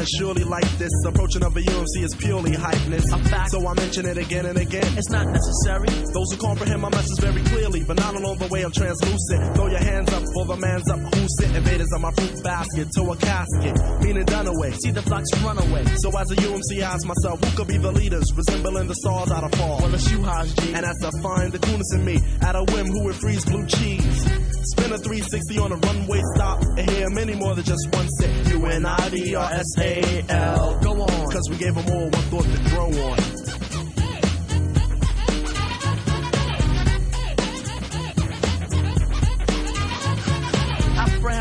is surely like this. Approaching of a UMC is purely hypeness. A fact. So I mention it again and again. It's not necessary. Those who comprehend my message very clearly, but not along the way of translucent. Throw your hands up for the man's up who's it. Invaders on my fruit basket to a casket, meaning done away. See the flocks run away. So as a UMC, I ask myself, who could be the leaders, resembling the stars out of fall? Well, it's you, Haas G. And that's to find the coolness in me. At a whim, who would freeze blue cheese? Spin a 360 on a runway stop and hear many more than just one sit. U N I D R S A L. Go on. Cause we gave them all one thought to grow on.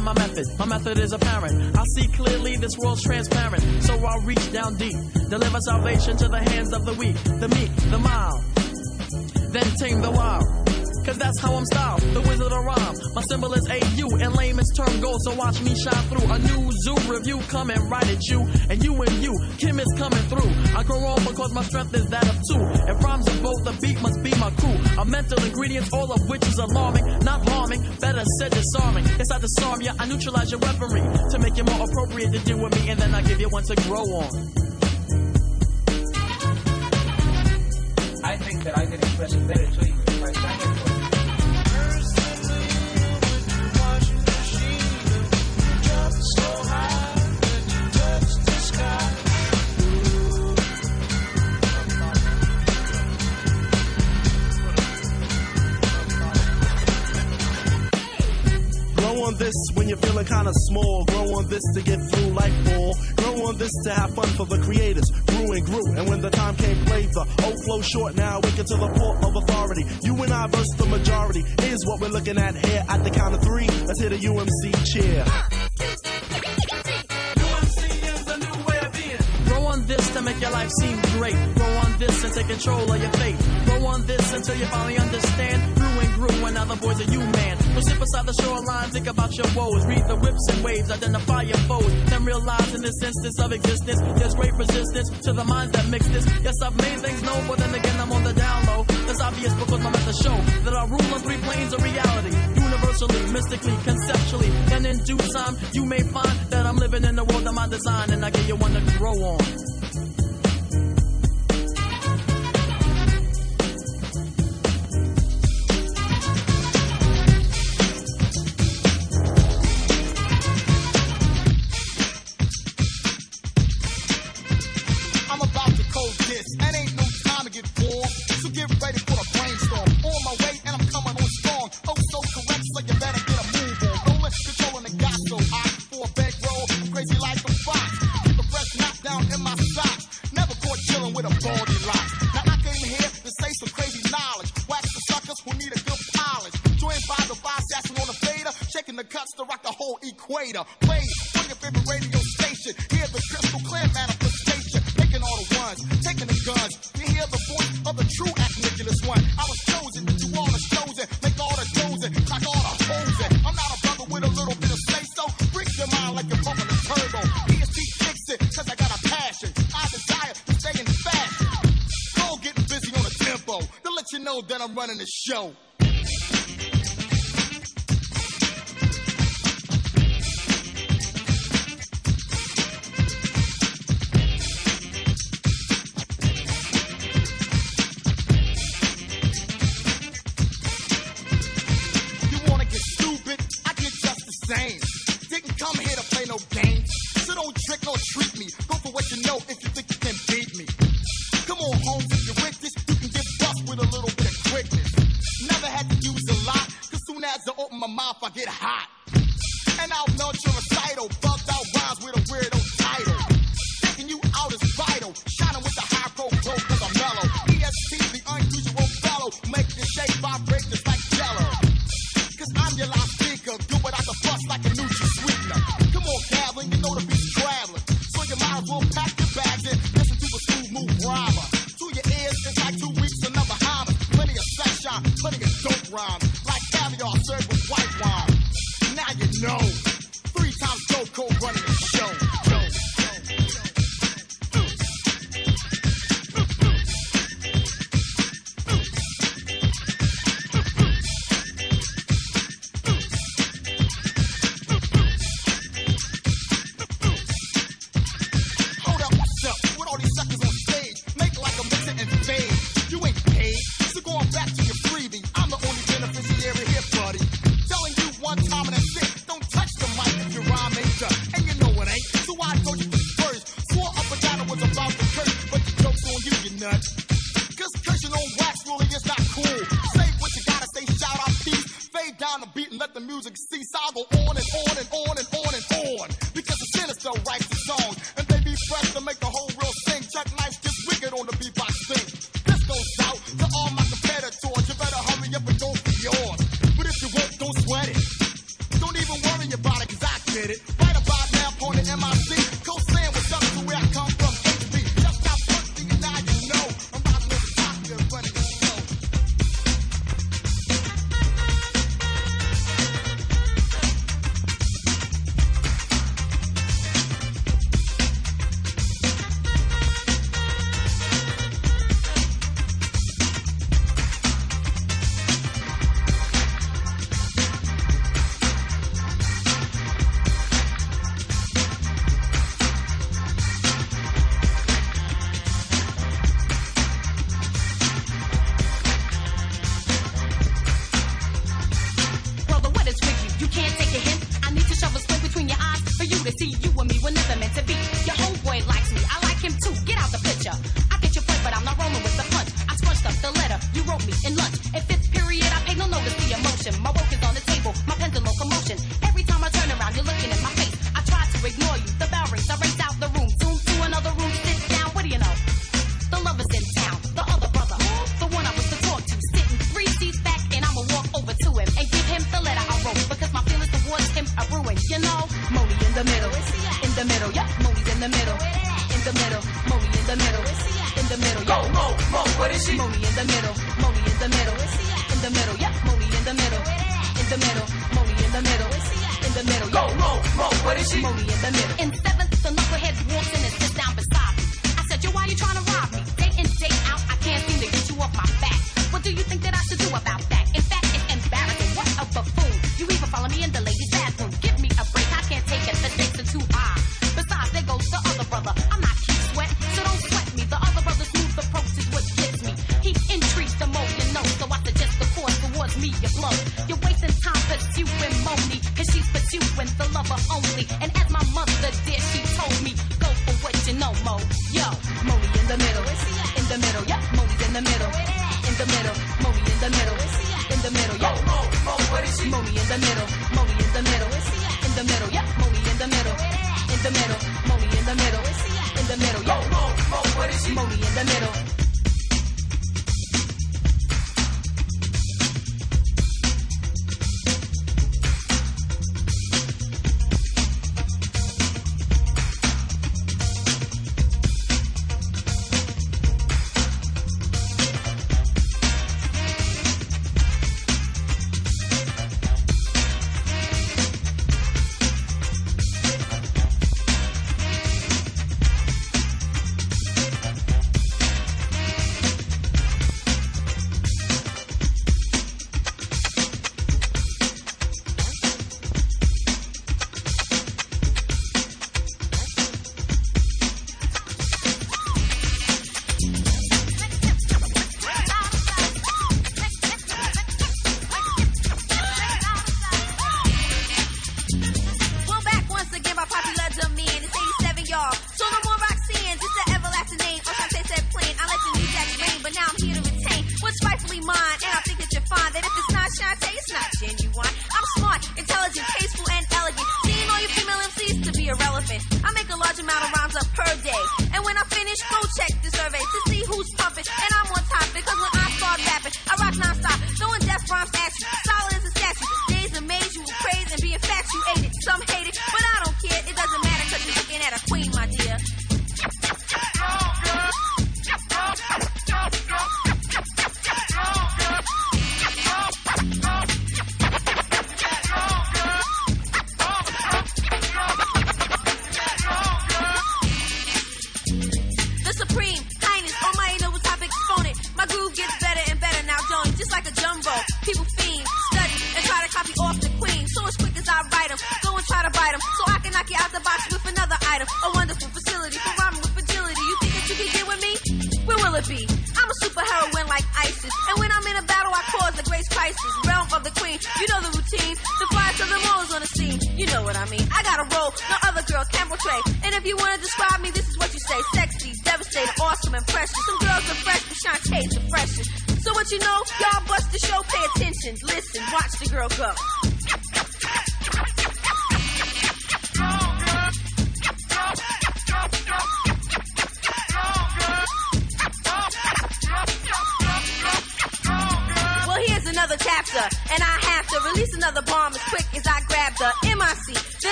My method. My method is apparent. I see clearly this world's transparent. So I'll reach down deep. Deliver salvation to the hands of the weak, the meek, the mild. Then tame the wild. Cause that's how I'm styled, the wizard of rhyme. My symbol is AU, in layman's term gold, so watch me shine through. A new zoo review coming right at you, and you and you, Kim is coming through. I grow on because my strength is that of two. and rhymes are both, the beat must be my crew. A mental ingredients, all of which is alarming, not harming, better said disarming. Yes, I disarm ya, I neutralize your weaponry to make it more appropriate to deal with me, and then I give you one to grow on. I think that I can express it better to you on this when you're feeling kinda small. Grow on this to get through life all. Grow on this to have fun for the creators. Grew and grew, and when the time came, played the old flow short. Now we get to the port of authority. You and I versus the majority is what we're looking at here at the count of three. Let's hit a UMC cheer. UMC is a new way of being. Grow on this to make your life seem great. Grow take control of your fate. Grow on this until you finally understand. Grew and grew, and now the boys are you, man. Go sit beside the shoreline, think about your woes. Read the whips and waves, identify your foes. Then realize in this instance of existence, there's great resistance to the minds that mix this. Yes, I've made things known, but then again, I'm on the down low. That's obvious because my methods show that I rule on three planes of reality. Universally, mystically, conceptually. Then in due time, you may find that I'm living in the world of my design, and I give you one to grow on. lunch. If it's period, I pay no notice to emotion. My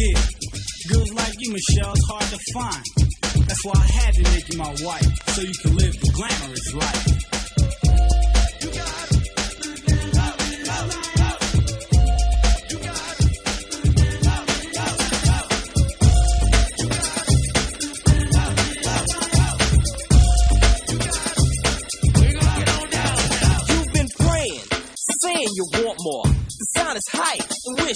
Yeah, girls like you, Michelle, it's hard to find. That's why I had to make you my wife, so you can live the glamorous life.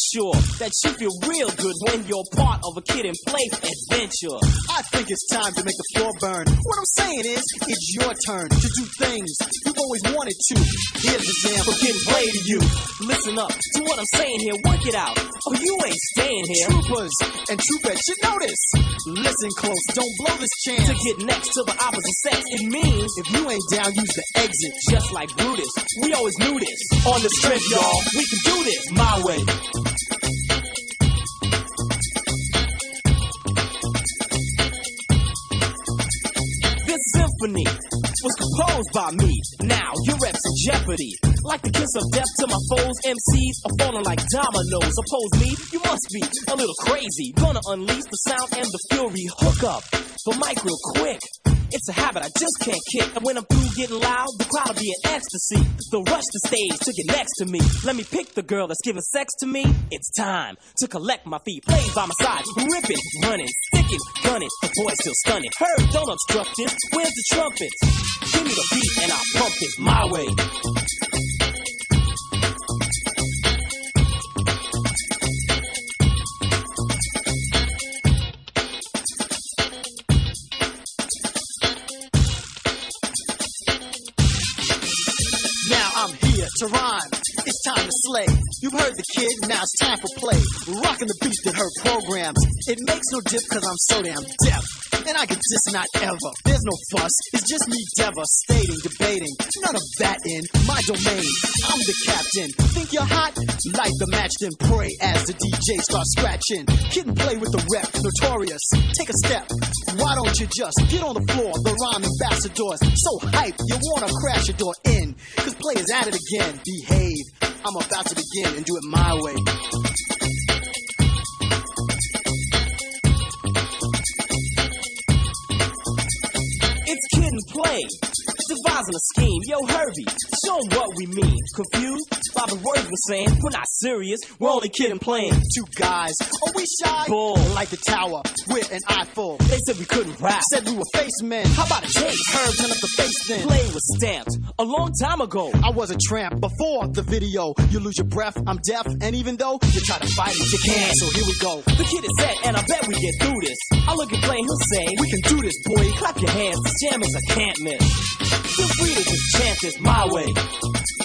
Sure that you feel real good when you're part of a kid in play adventure. I think it's time to make the floor burn. What I'm saying is, it's your turn to do things you've always wanted to. Here's the jam for getting Play to you. Listen up to what I'm saying here. Work it out. Oh, you ain't staying here. Troopers and troopers should know this. Listen close, don't blow this chance. To get next to the opposite sex, it means If you ain't down, use the exit. just like Brutus. We always knew this. On the strip, y'all, we can do this my way. This symphony was composed by me. Now your reps in jeopardy. Like the kiss of death to my foes, MCs are falling like dominoes. Oppose me, you must be a little crazy. Gonna unleash the sound and the fury. Hook up the mic real quick. It's a habit I just can't kick. And when I'm through getting loud, the crowd will be in ecstasy. They'll rush the stage to get next to me. Let me pick the girl that's giving sex to me. It's time to collect my feet. Play by my side, ripping, running, sticking, gunning. The boy's still stunning. Heard, don't obstruct this. Where's the trumpets? Give me the beat and I'll pump it my way. Now I'm here to rhyme. Time to slay. You've heard the kid, now it's time for play. Rocking the beat that heard programs. It makes no dip cause I'm so damn deaf. And I get this not ever. There's no fuss, it's just me devastating, debating. None of that in my domain. I'm the captain. Think you're hot? Light the match, then pray as the DJ starts scratching. Kid and play with the rep, notorious. Take a step. Why don't you just get on the floor? The rhyme ambassadors so hype you wanna crash your door in. Cause players at it again. Behave. I'm about to begin and do it my way. It's kid and play. Devising a scheme. Yo, Hurby, show 'em what we mean. Confused? By the words we're saying, we're not serious. We're only kidding playing. Two guys. Are we shy? Bull. Like the tower. with an eye eyeful. They said we couldn't rap. Said we were face men. How about a tape? Herb, turn up the face then. Play was stamped a long time ago. I was a tramp before the video. You lose your breath, I'm deaf, and even though you try to fight it, you can't. So here we go. The kid is set, and I bet we get through this. I look at play, he'll say, We can do this, boy. Clap your hands, this jam is a can't miss. Feel free to chant this my way.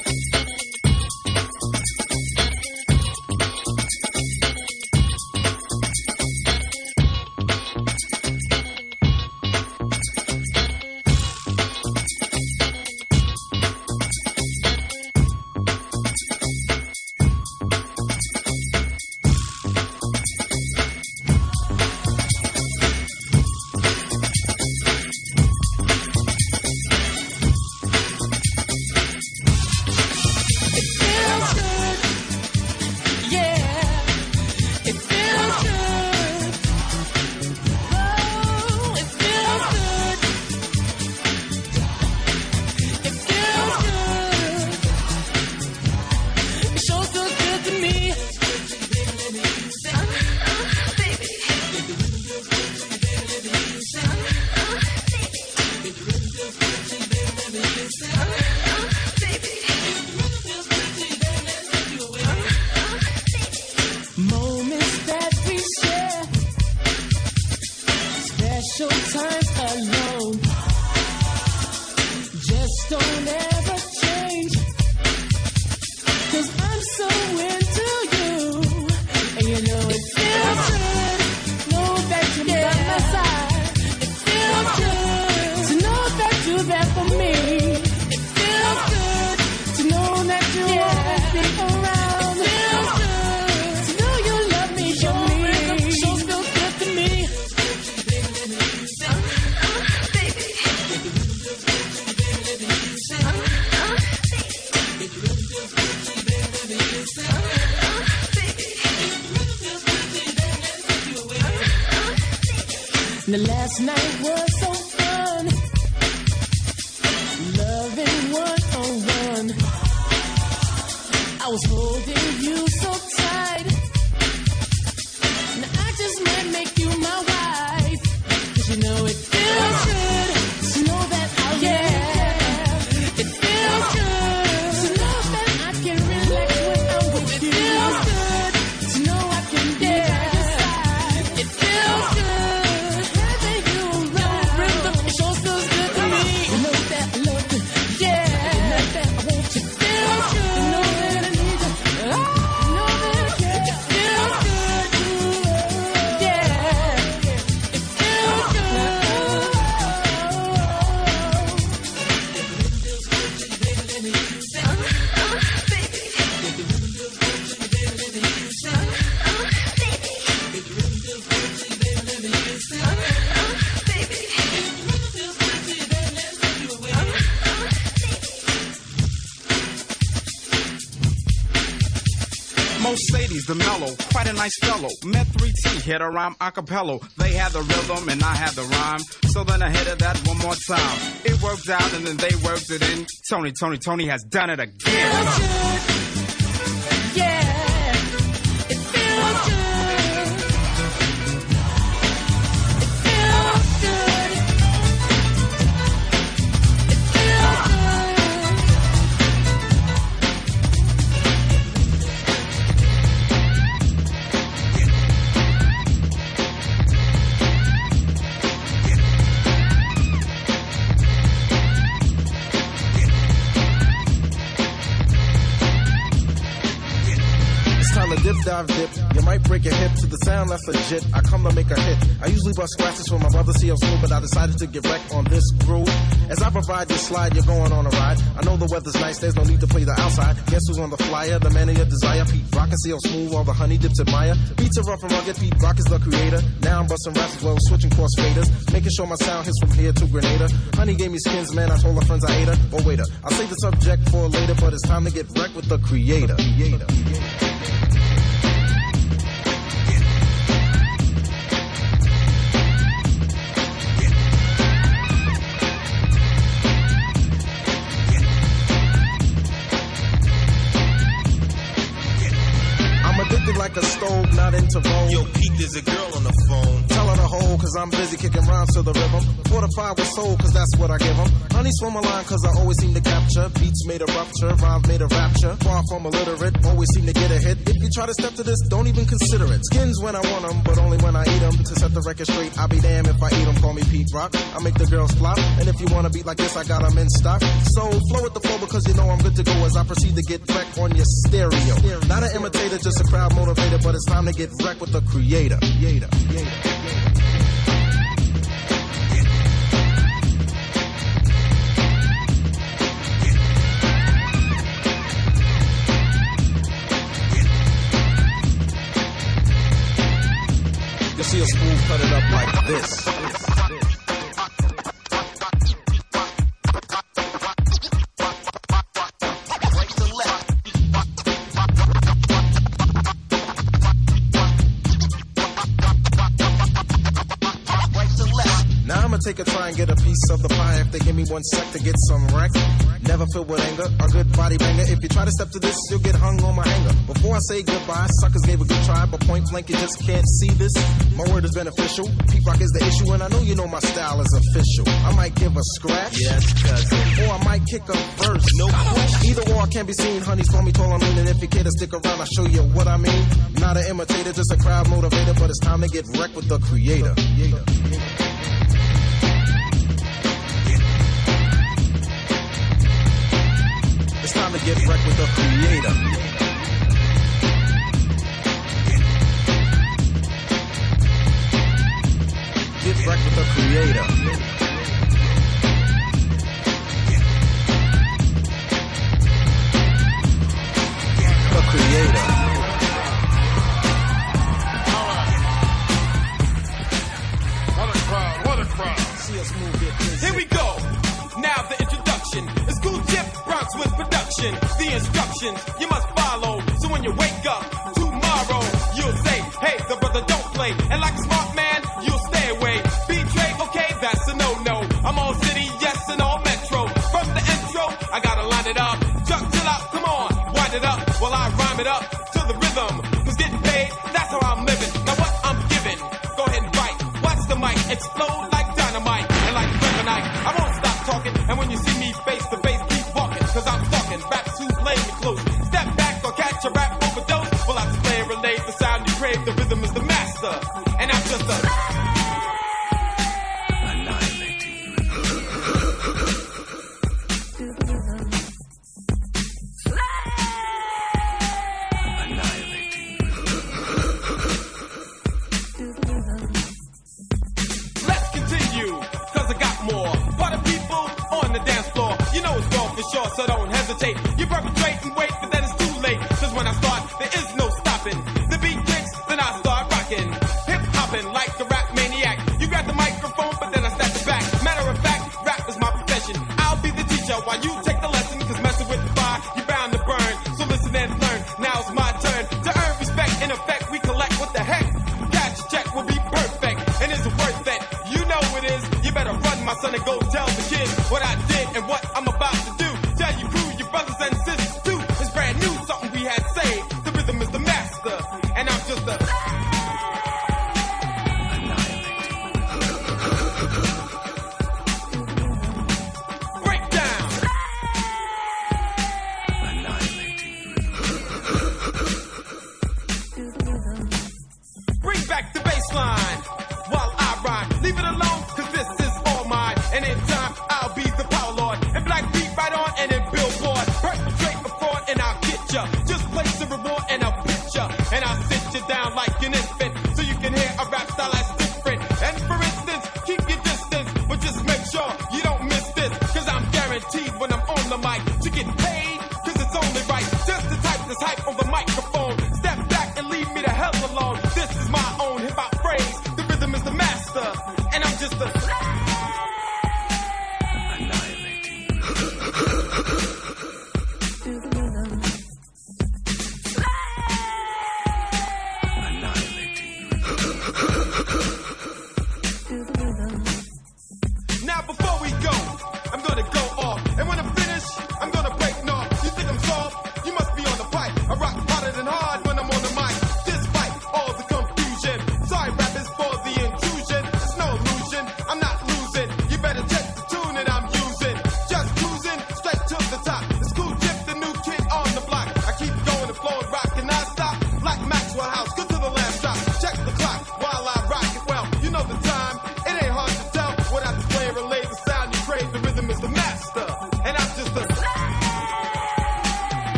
The 3T, hit a rhyme a cappella. They had the rhythm and I had the rhyme. So then I hit it that one more time. It worked out and then they worked it in. Tony, Tony, Tony has done it again. That's legit. I come to make a hit. I usually bust scratches for my brother CL Smooth, but I decided to get wrecked on this groove. As I provide your slide, you're going on a ride. I know the weather's nice, there's no need to play the outside. Guess who's on the flyer? The man of your desire, Pete Rock and CL Smooth, all the honey dips admire. Beats are rough and rugged, Pete Rock is the creator. Now I'm busting raps as well switching cross faders. Making sure my sound hits from here to Grenada. Honey gave me skins, man, I told her friends I ate her. Oh, waiter, I'll save the subject for later, but it's time to get wrecked with the creator. creator. I'm busy kicking rhymes to the rhythm. Fortified with soul, cause that's what I give 'em. Honey swim a line, cause I always seem to capture. Beats made a rupture, rhymes made a rapture. Far from illiterate, always seem to get a hit. If you try to step to this, don't even consider it. Skins when I want 'em, but only when I eat 'em. To set the record straight, I'll be damned if I eat 'em. Call me Pete Rock. I make the girls flop. And if you wanna beat like this, I got 'em in stock. So flow with the flow because you know I'm good to go as I proceed to get wrecked on your stereo. Not an imitator, just a crowd motivator, but it's time to get wrecked with the creator. creator. creator. See a smooth cut it up like this. Now I'ma take a try and get a piece of the pie if they give me one sec to get some wreck. Never filled with anger, a good body banger. If you try to step to this, you'll get hung on my hanger. Before I say goodbye, suckers gave a good try, but point blank, you just can't see this. My word is beneficial. Pete Rock is the issue, and I know you know my style is official. I might give a scratch. Yes, cousin. Or I might kick a verse. No question. Either or can't be seen. Honeys call me tall, I mean, and if you care to stick around, I'll show you what I mean. Not an imitator, just a crowd motivator, but it's time to get wrecked with the creator. creator. To get wrecked with the creator. Get wrecked with the creator.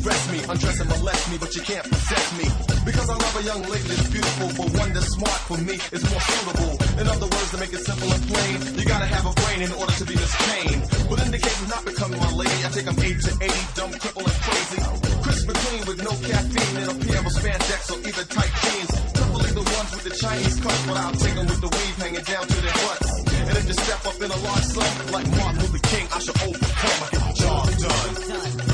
Caress me, undress and molest me, but you can't possess me. Because I love a young lady that's beautiful, but one that's smart for me is more suitable. In other words, to make it simple and plain, you gotta have a brain in order to be Miss Kane. But in the case of not becoming my lady, I take them 8 to 80, dumb, cripple, and crazy. Crisp clean with no caffeine and a pair of spandex or either tight jeans. Preferably the ones with the Chinese cut, but I'll take them with the weave hanging down to their butts. And if you step up in a large sum, like Martin Luther King, I shall overcome. I get the job done.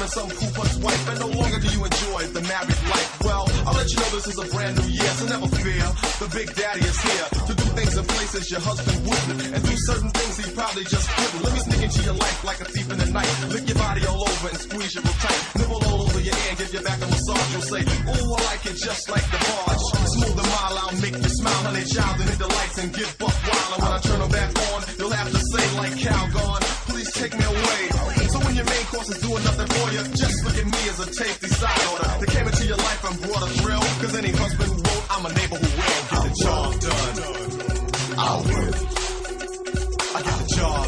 Becoming some poopa's wife, and no longer do you enjoy the married life. Well, I'll let you know this is a brand new year, so never fear. The big daddy is here to do things in places your husband wouldn't, and do certain things he probably just couldn't. Let me sneak into your life like a thief in the night. Lick your body all over and squeeze you real tight. Nibble all over your ear give your back a massage. You'll say, Ooh, I like it just like DeBarge. Smooth and mild, I'll make you smile, honey child, and hit the lights and get buck wild. And when I turn them back on, you'll have to say like Calgon, please take me away. When your main course is doing nothing for you, just look at me as a tasty side order. That came into your life and brought a thrill. Cause any husband who won't, I'm a neighbor who will. Get the job done. I'll work. I get the job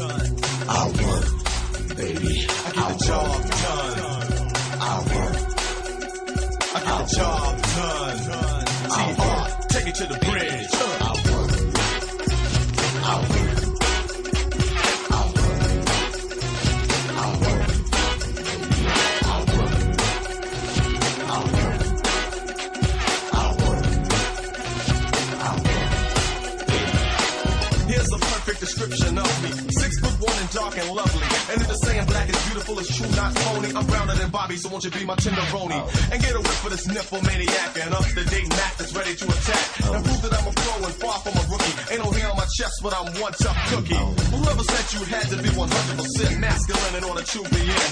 done. I'll work. Baby, I get the job done. I'll work. I get the job done. Description of me. Six foot one and dark and lovely. And if the saying black is beautiful, it's true, not phony. I'm browner than Bobby, so won't you be my tenderoni? And get a whip for this nipple maniac and up to date Mac that's ready to attack. And prove that I'm a pro and far from a rookie. Ain't no hair on my chest, but I'm one tough cookie. Whoever said you had to be 100% masculine in order to be in.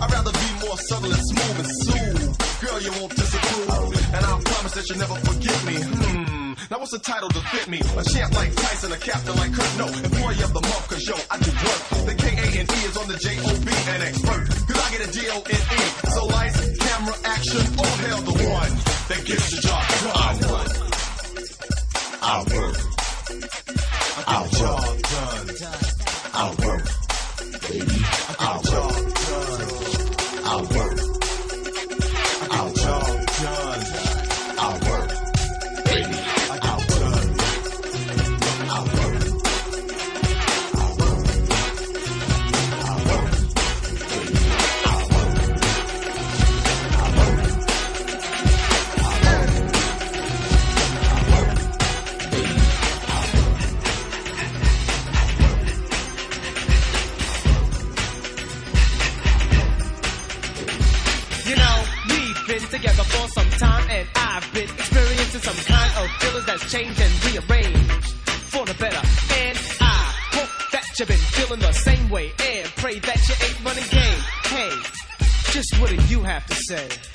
I'd rather be more subtle and smooth and soothe. Girl, you won't disapprove. And I'll promise that you'll never forget me. Hmm. Now what's the title to fit me? A champ like Tyson, a captain like Kirk. No, employee of the month, cause yo, I do work. The K-A-N-E is on the J-O-B and expert. Cause I get a D-O-N-E. So lights, camera, action, all hail the one that gets the job done. I'll work. I'll job done. I'll work. Baby, I'll job say.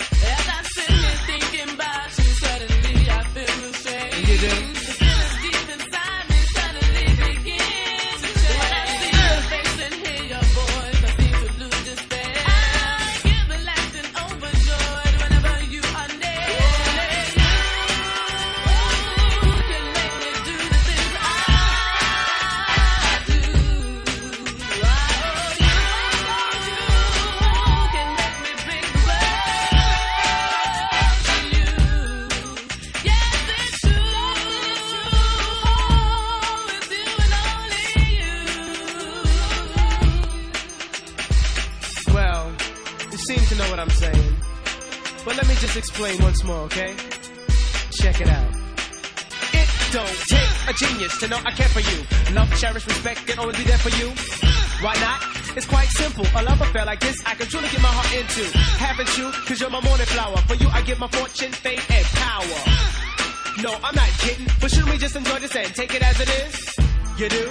just enjoy the and take it as it is. You do?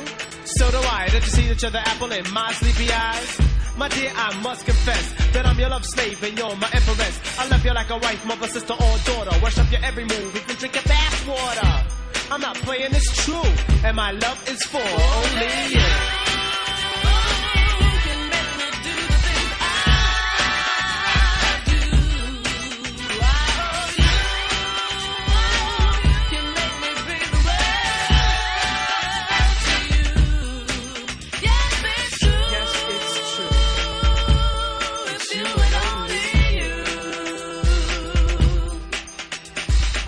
So do I. Don't you see each other apple in my sleepy eyes? My dear, I must confess that I'm your love slave and you're my empress. I love you like a wife, mother, sister, or daughter. Worship your every move, even drink your bath water. I'm not playing, it's true, and my love is for only you.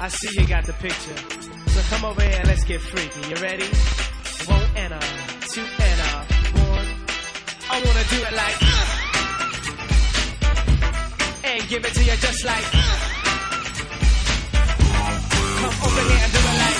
I see you got the picture. So come over here and let's get freaky. You ready? One and a, two and a, one. I wanna do it like, uh. and give it to you just like, uh. come over here and do it like.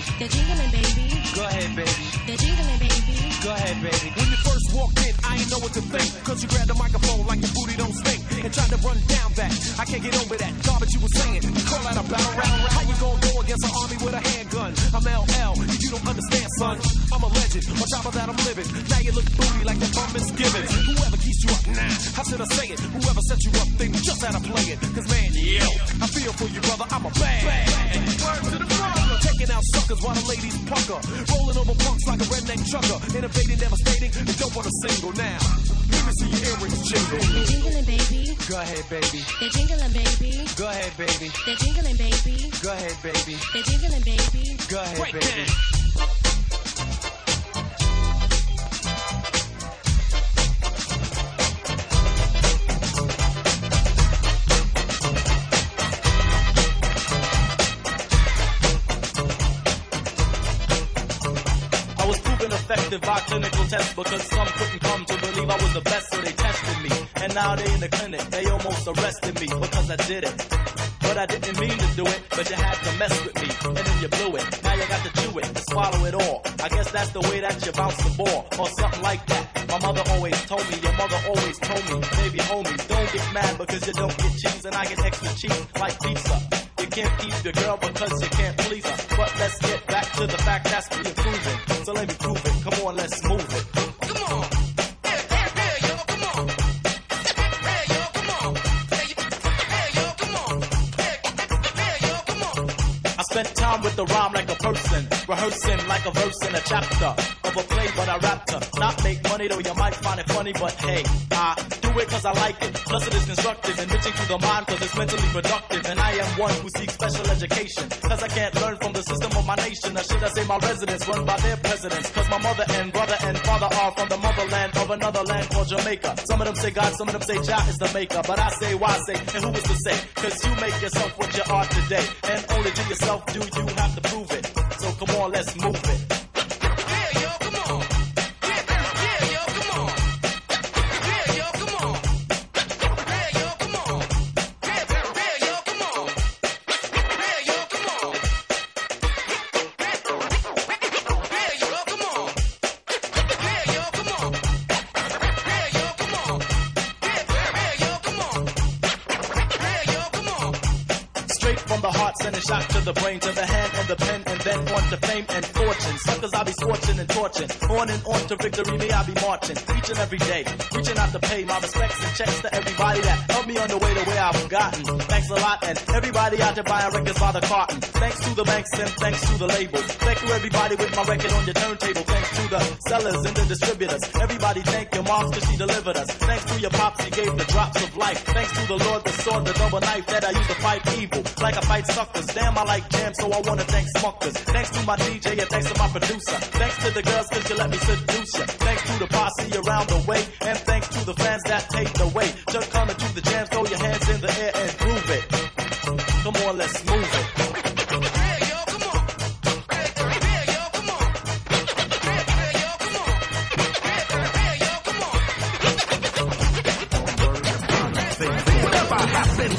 Ahead, baby. The jiggling, baby. Go ahead, baby. The jiggling, baby. Go ahead, baby. When you first walked in, I ain't know what to think. Cause you grabbed the microphone like your booty don't stink. And tried to run down that. I can't get over that garbage you were saying. Call out a battle round? How you gonna go against an army with a handgun? I'm LL, If you don't understand, son. I'm a legend. On top of that, I'm living. Now you look booty like that from Misgivings. Whoever keeps you up, nah. How should I say it? Whoever set you up, they just had to play it. Cause man, yo, I feel for you, brother. I'm a bad. Word to the brother. Out while the ladies pucker. Rolling over punks like a redneck trucker. Innovating, devastating, and don't want a single now. Let me see your earrings jingle. The jingling, baby. Go ahead, baby. The jingling, baby. Go ahead, baby. The jingling, baby. Go ahead, baby. The jingling, baby. Go ahead, baby. Break baby. By clinical tests because some couldn't come to believe I was the best, so they tested me. And now they in the clinic, they almost arrested me because I did it. But I didn't mean to do it, but you had to mess with me, and then you blew it. Now you got to chew it, swallow it all. I guess that's the way that you bounce the ball, or something like that. My mother always told me, your mother always told me, baby homie, don't get mad because you don't get cheese, and I get extra cheese like pizza. You can't keep your girl because you can't please her. But let's get back to the fact that's proving. So let me prove it. Come on, let's move it. Come on. Spent time with the rhyme like a person, rehearsing like a verse in a chapter of a play, but I rapped her. Not make money though, you might find it funny, but hey, I do it cause I like it. Plus it is constructive, and enriching to the mind cause it's mentally productive. And I am one who seeks special education, cause I can't learn from the system of my nation. Or should I say my residents run by their presidents? Cause my mother and brother and father are from the motherland of another land called Jamaica. Some of them say God, some of them say Jah is the maker. But I say, why say, and who is to say? Cause you make yourself what you are today. And only to yourself do you have to prove it. So come on, let's move it. To the brain, to the hand and the pen, and then on to fame and fortune. Suckers, I be scorching and torching. On and on to victory, me, I be marching. Each and every day, reaching out to pay my respects and checks to everybody that helped me on the way to where I've gotten. Thanks a lot, and everybody out there buying records by the carton. Thanks to the banks and thanks to the label. Thank you, everybody, with my record on your turntable. Thanks to the sellers and the distributors. Everybody, thank your mom, cause she delivered us. Thanks to your pops, he gave the drops of life. Thanks to the Lord, the sword, the double knife that I use to fight evil. Like I fight suckers. Damn, I like jam, so I wanna thank Smuckers. Thanks to my DJ and thanks to my producer. Thanks to the girls, cause you let me seduce ya. Thanks to the posse around the way. And thanks to the fans that take the way. Just coming to the jam, throw your hands in the air and groove it. Come on, let's move it.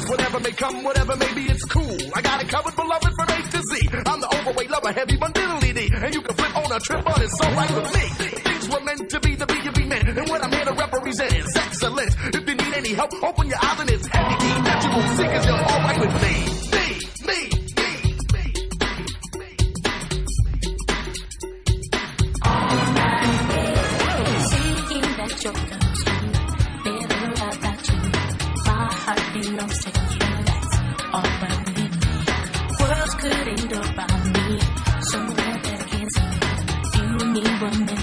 Whatever may come, whatever may be, it's cool. I got it covered, beloved, from H to Z. I'm the overweight lover, heavy bundidly D. And you can flip on a trip, but it's alright with me. Things were meant to be, the B&B meant. And what I'm here to represent is excellence. If you need any help, open your eyes and it's heavy. Natural sick as you're alright with me. you don't take a me. Worlds could end me, somewhere that I can't see. You and me.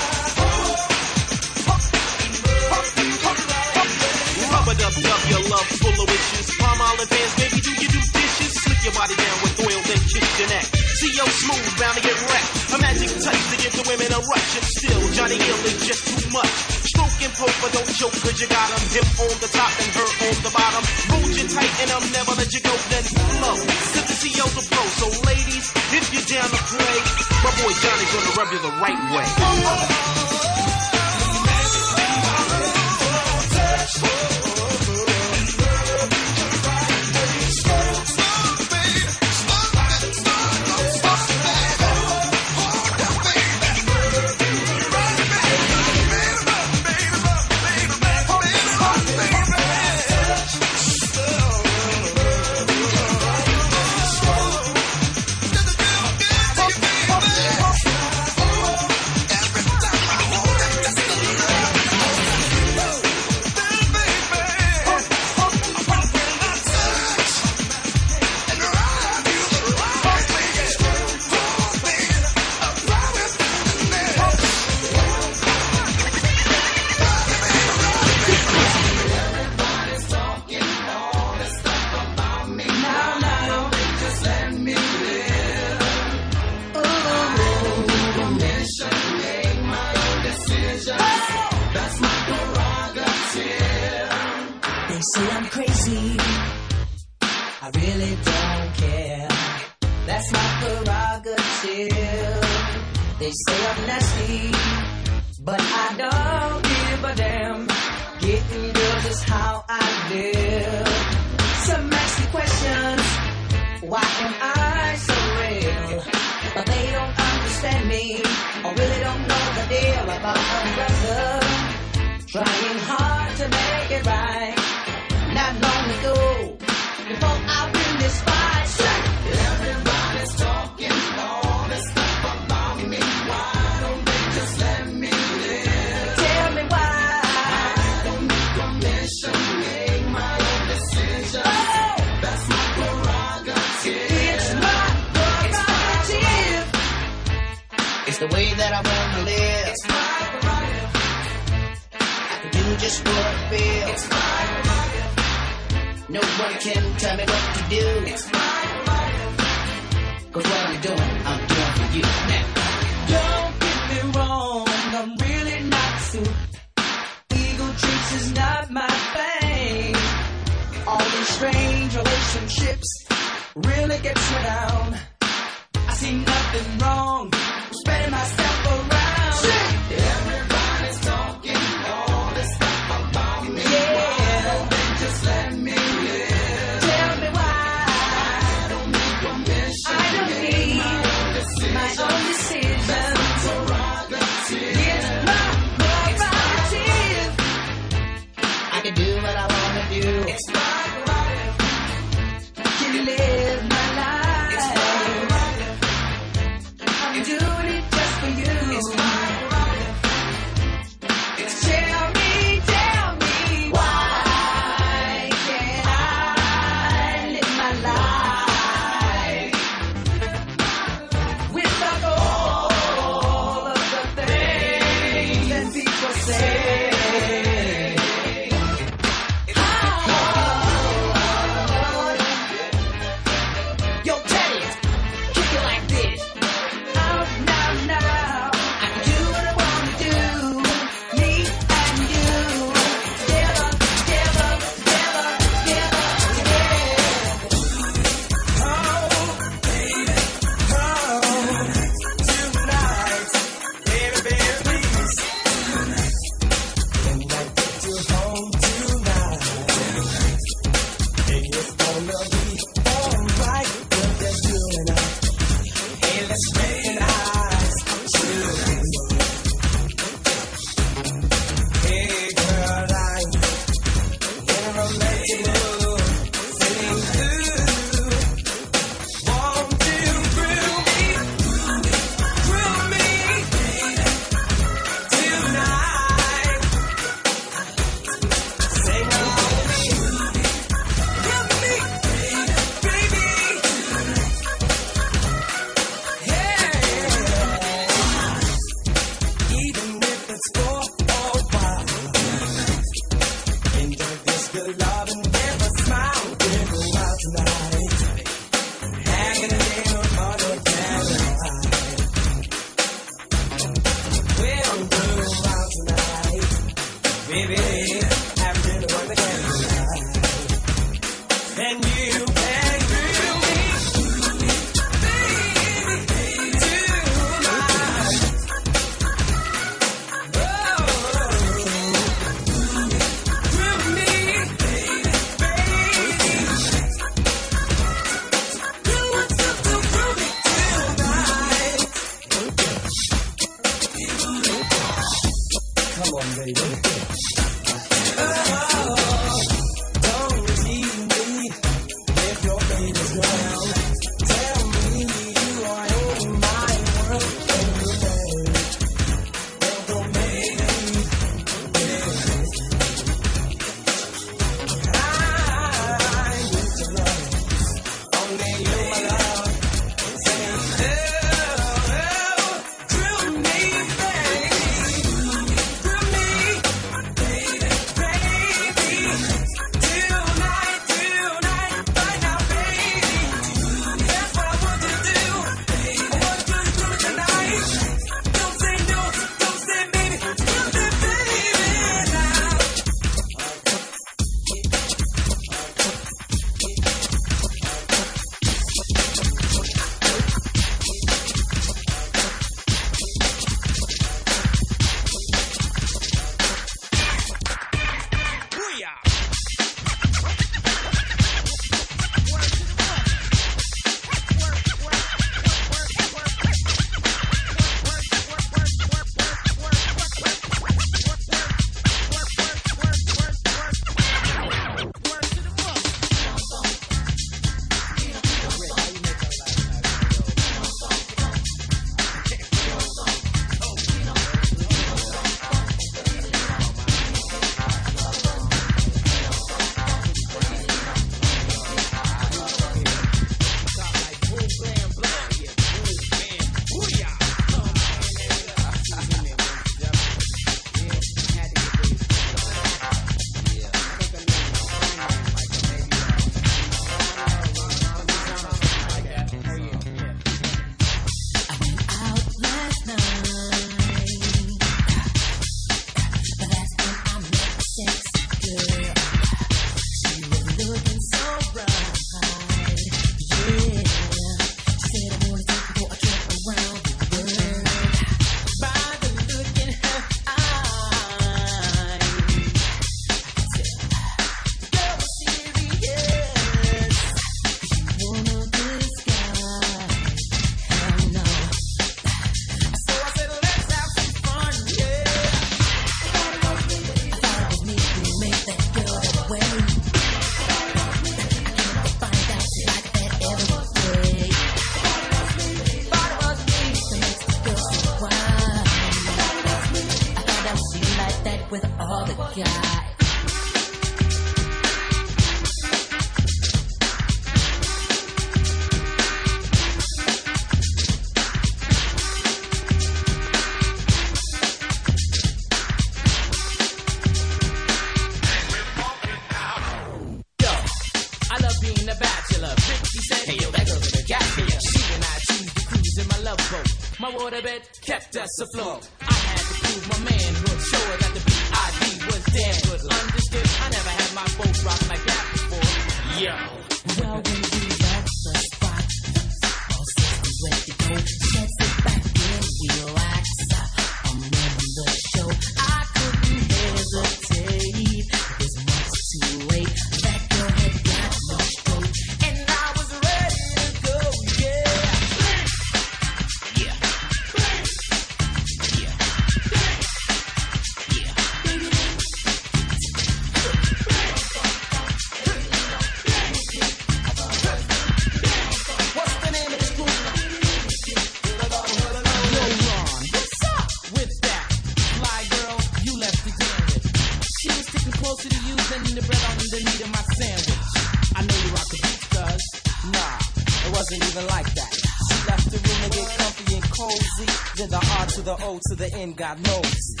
to the end, God knows.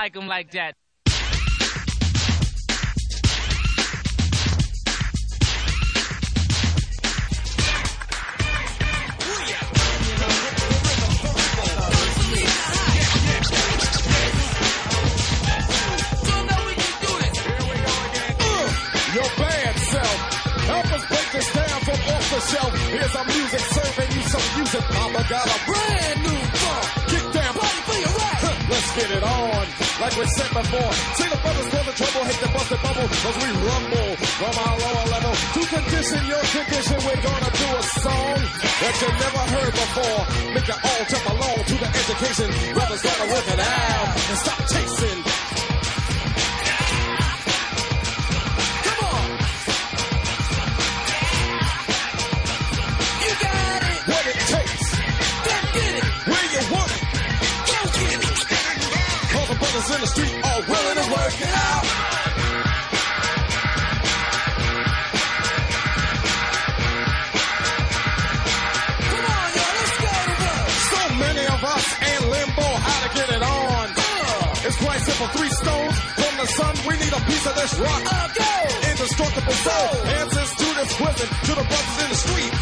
like them like that. See the brothers cause the trouble, hate the busted bubble, cause we rumble from our lower level. To condition your condition, we're gonna do a song that you never heard before. Make it all jump along to the education, brothers gotta work Rock. Indestructible soul. Answers to this prison. To the brothers in the street.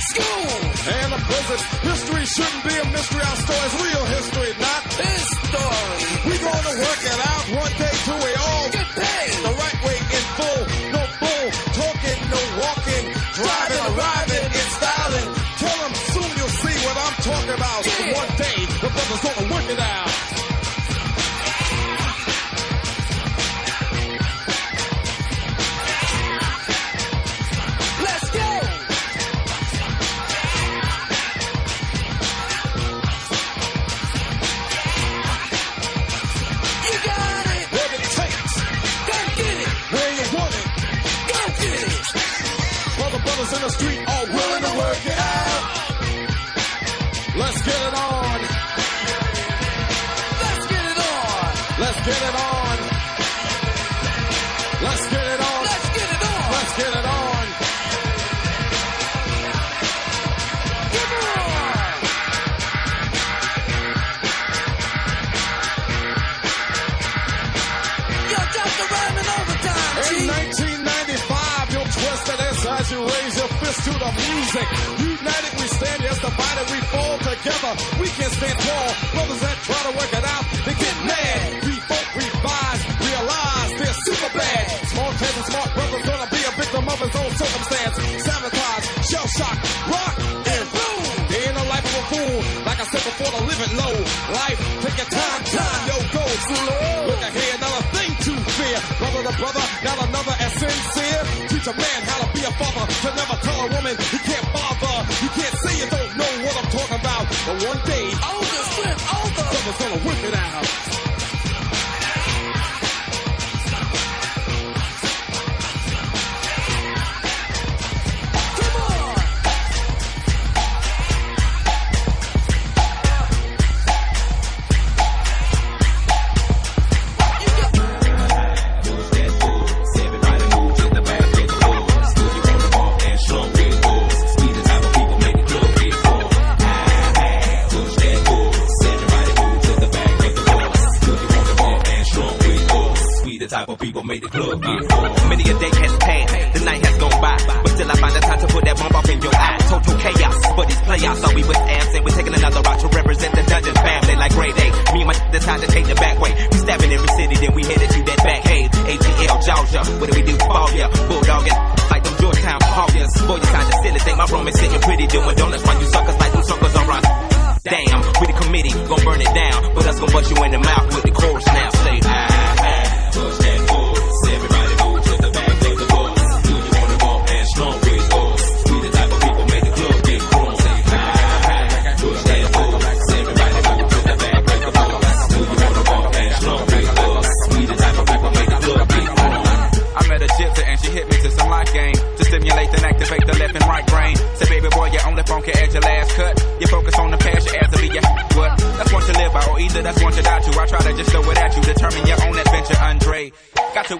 With amps and we're taking another route to represent the dungeon family like grade A. Me and my decide to take the back way. We stabbing every city, then we headed to that back cave. ATL, Georgia, what do we do?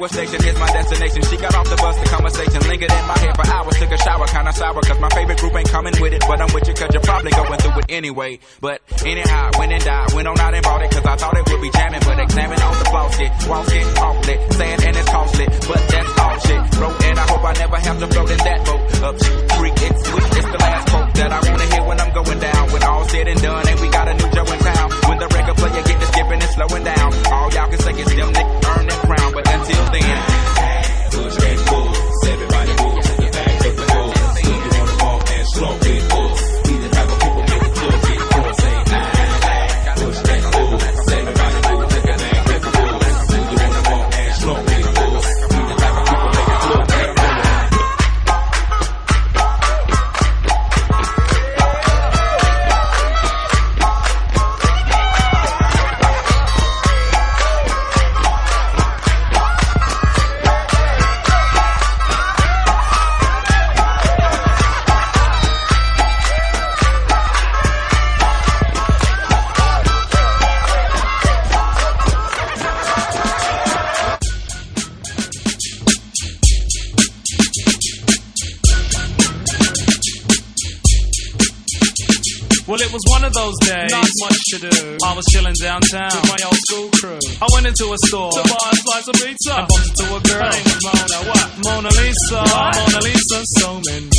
A station, here's my destination. She got off the bus, the conversation lingered in my head for hours. Took a shower, kinda sour, cause my favorite group ain't coming with it. But I'm with you, cause you're probably going through it anyway. But anyhow, went and died, went on out and bought it, cause I thought it would be jamming. But examine on the floss shit, walls get awfully, sad and it's costly. But that's all shit. Wrote and I hope I never have to float in that boat. Up creek, it's sweet, it's the last quote that I wanna hear when I'm going down. When all said and done, and we got a new Joe in town. When the record player get to skipping and slowing down, all y'all can say is them niggas earn that crown. But until then, downtown with my old school crew. I went into a store to buy a slice of pizza and bumped into a girl. Her name was Mona. What? Mona Lisa. What? Mona Lisa. So many.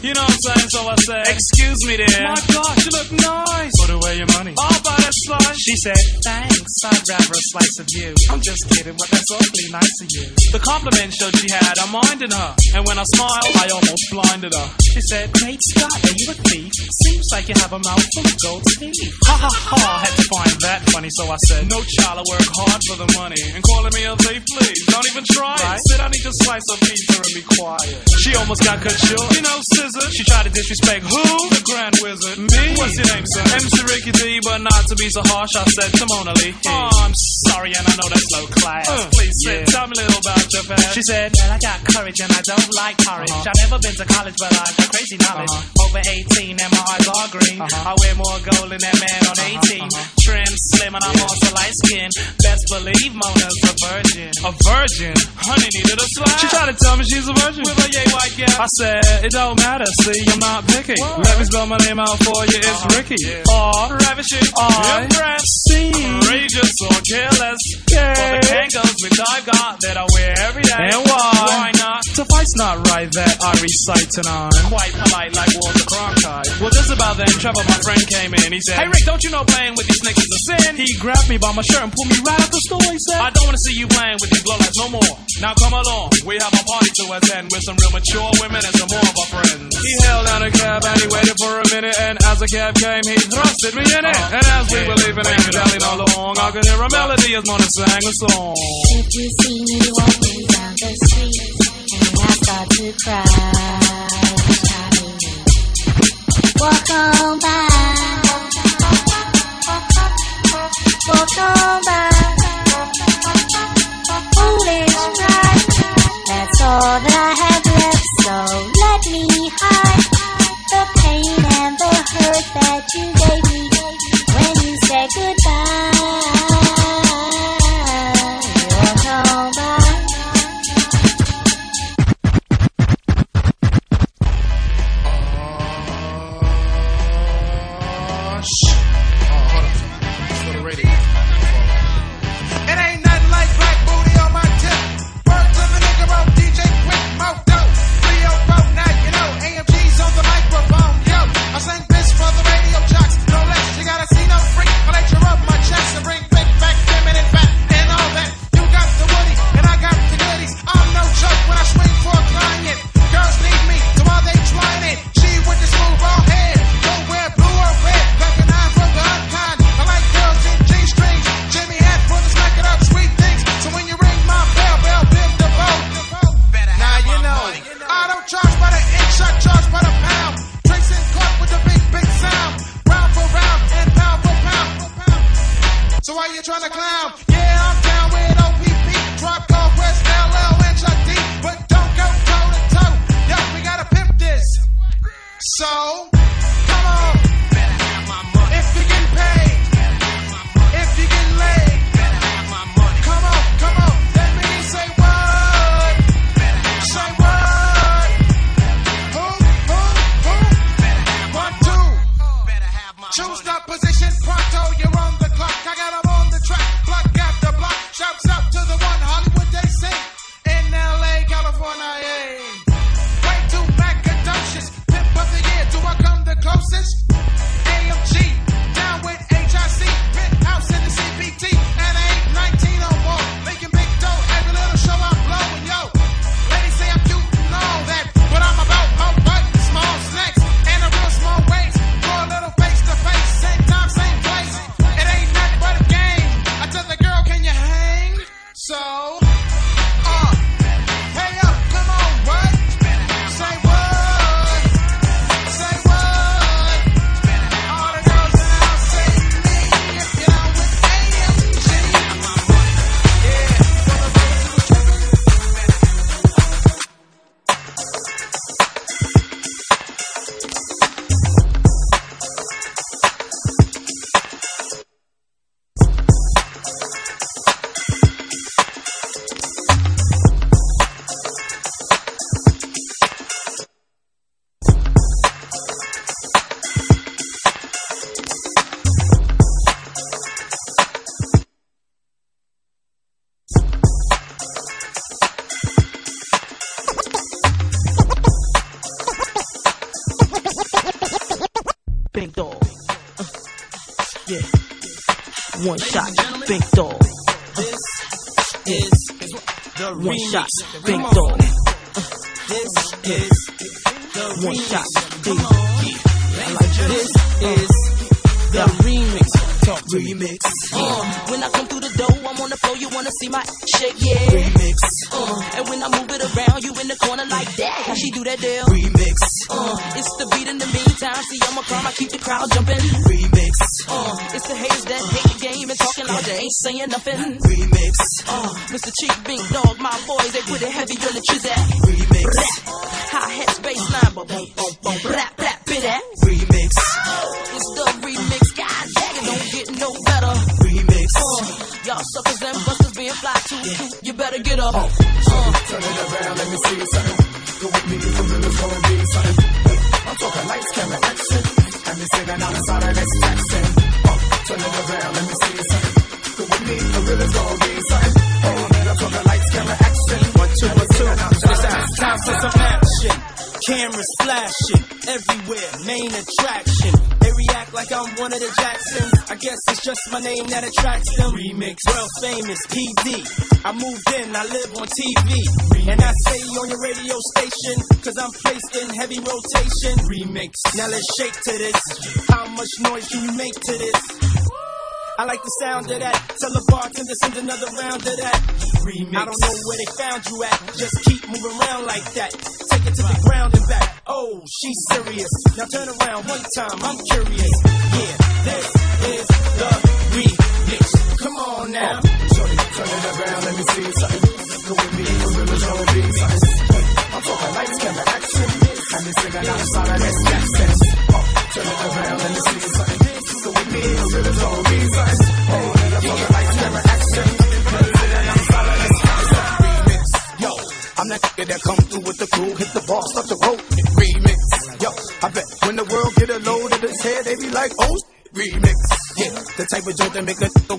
You know what I'm saying? So I said, Excuse me, dear. My gosh, you look nice. Put away your money. I'll buy that slice. She said, Thanks. I'd rather a slice of you. I'm just kidding, but that's awfully nice of you. The compliment showed she had a mind in her. And when I smiled, I almost blinded her. She said, Great Scott, are you a thief? Seems like you have a mouth full of gold teeth. Ha ha ha, I had to find that funny, so I said, No child, I work hard for the money. And calling me a thief, please, don't even try it. Said I need to slice a pizza and be quiet. She almost got cut short. You know, She tried to disrespect who? The Grand Wizard. Me? What's your name, sir? MC Ricky D, but not to be so harsh, I said to Mona Lee. Oh, I'm sorry, and I know that's low class. Uh, Please sit, tell me a little about your past. She said, Well, I got courage and I don't like porridge. Uh-huh. I've never been to college, but I've got crazy knowledge. Uh-huh. Over 18 and my eyes are green. Uh-huh. I wear more gold than that man on 18. Trim, slim, and I'm also light skinned. Best believe Mona's a virgin. A virgin? Honey needed a slap. She tried to tell me she's a virgin. With a yay white gap. I said, It don't matter, matter, see, I'm not picky. Whoa. Let me spell my name out for you, it's uh-huh. Ricky. Yeah. R, ravishing, I, impressive, courageous or careless. Yeah. For the tangles which I've got that I wear every day. And why? Why not? Suffice not right that I recite tonight. Quite polite like Walter Cronkite. Well, just about then, Trevor, my friend, came in. He said, Hey, Rick, don't you know playing with these niggas is a sin? He grabbed me by my shirt and pulled me right out the store. He said, I don't want to see you playing with these blowlights no more. Now come along, we have a party to attend with some real mature women and some more of our friends. He held out a cab and he waited for a minute. And as the cab came, he thrusted me in it. And as we were leaving and dallying along, I could hear a melody as Mona sang a song. If you see me walking down the street and I start to cry, walk on by. Walk on by. Foolish pride. That's all that I have left, so me high. The pain and the hurt that you gave me when you said goodbye. Name that attracts them. Remix, world famous PD. I moved in, I live on TV. And I say on your radio station, cause I'm placed in heavy rotation. Remix, now let's shake to this. How much noise can you make to this? I like the sound of that. Tell the bartender send another round of that. Remix. I don't know where they found you at. Just keep moving around like that. Take it to the ground and back. Oh, she's serious. Now turn around one time. I'm curious. Yeah, this is the remix. On now. Turn it around, let me see something. Go with me, the rhythm's gonna be something. I'm talking lights, camera, action. And they sing alongside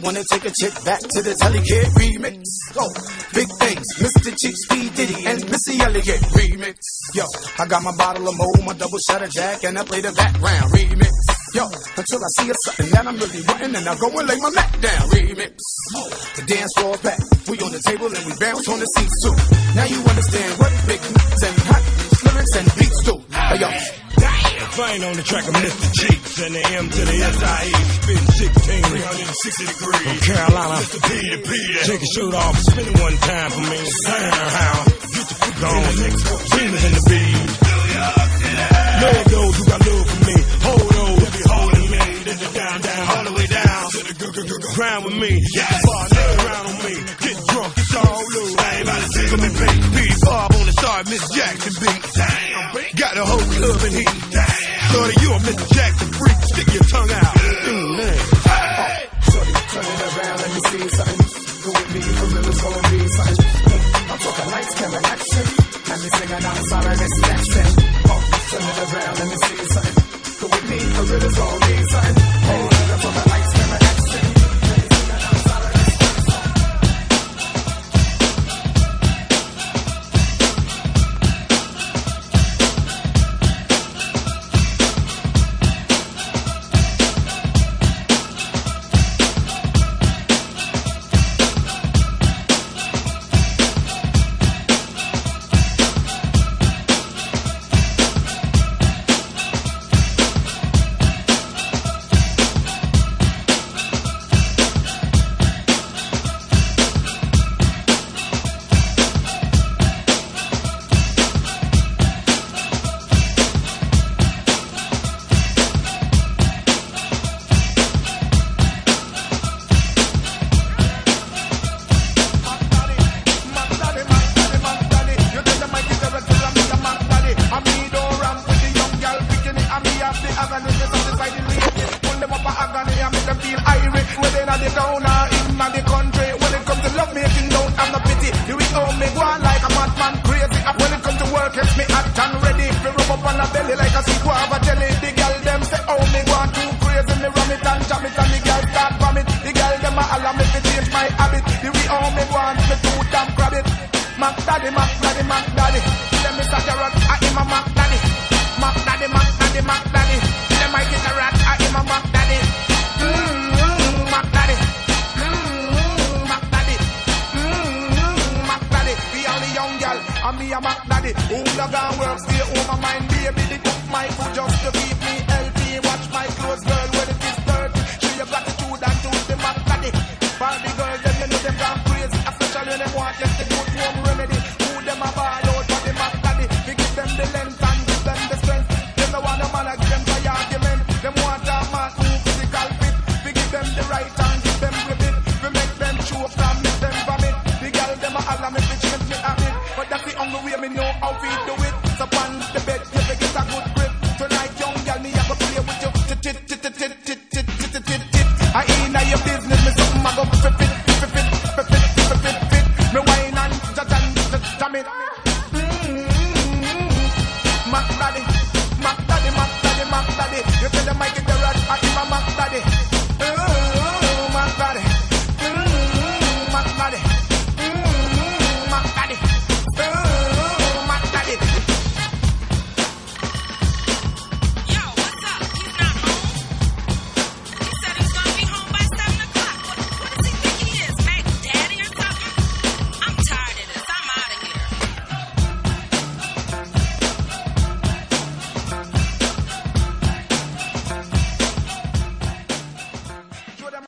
wanna take a chick back to the telly kid. Remix. Oh, big things, Mr. Cheeks P. Diddy and Missy Elliott. Remix. Yo, I got my bottle of Mo, my double shot of Jack, and I play the background. Remix. Yo, until I see a something that I'm really wanting, and I go and lay my mat down. Remix. The dance floor back. We on the table and we bounce on the seats too. Now you understand what big and hot lyrics and beats do. Hey, yo. If I ain't on the track of Mr. Cheeks and the M to the SIE, spin 16, 360 degrees. From Carolina, Mr. P to P. Take your shirt off, spin it one time for me. Damn, how? Get your foot on. Demons in the beat. Know those who got love for me. Hold those who be holding me. Then the down, down, all the way down. To the g- g- g- grind with me. Yeah. Bar, around on me. Get drunk, it's all loose. I ain't about to take me. Beat Bob on the star, Miss Jackson beat. Damn. Got the whole club in heat. Damn. Shorty, you a Mr. Jackson freak. Stick your tongue out. Mm, man. Shorty, turn it around, let me see something. Go with me, the rhythm's gonna be something. I'm talking lights, camera, action. And they singing outside of this Jackson. Oh, turn it around, let me see something. Go with me, the rhythm's gonna be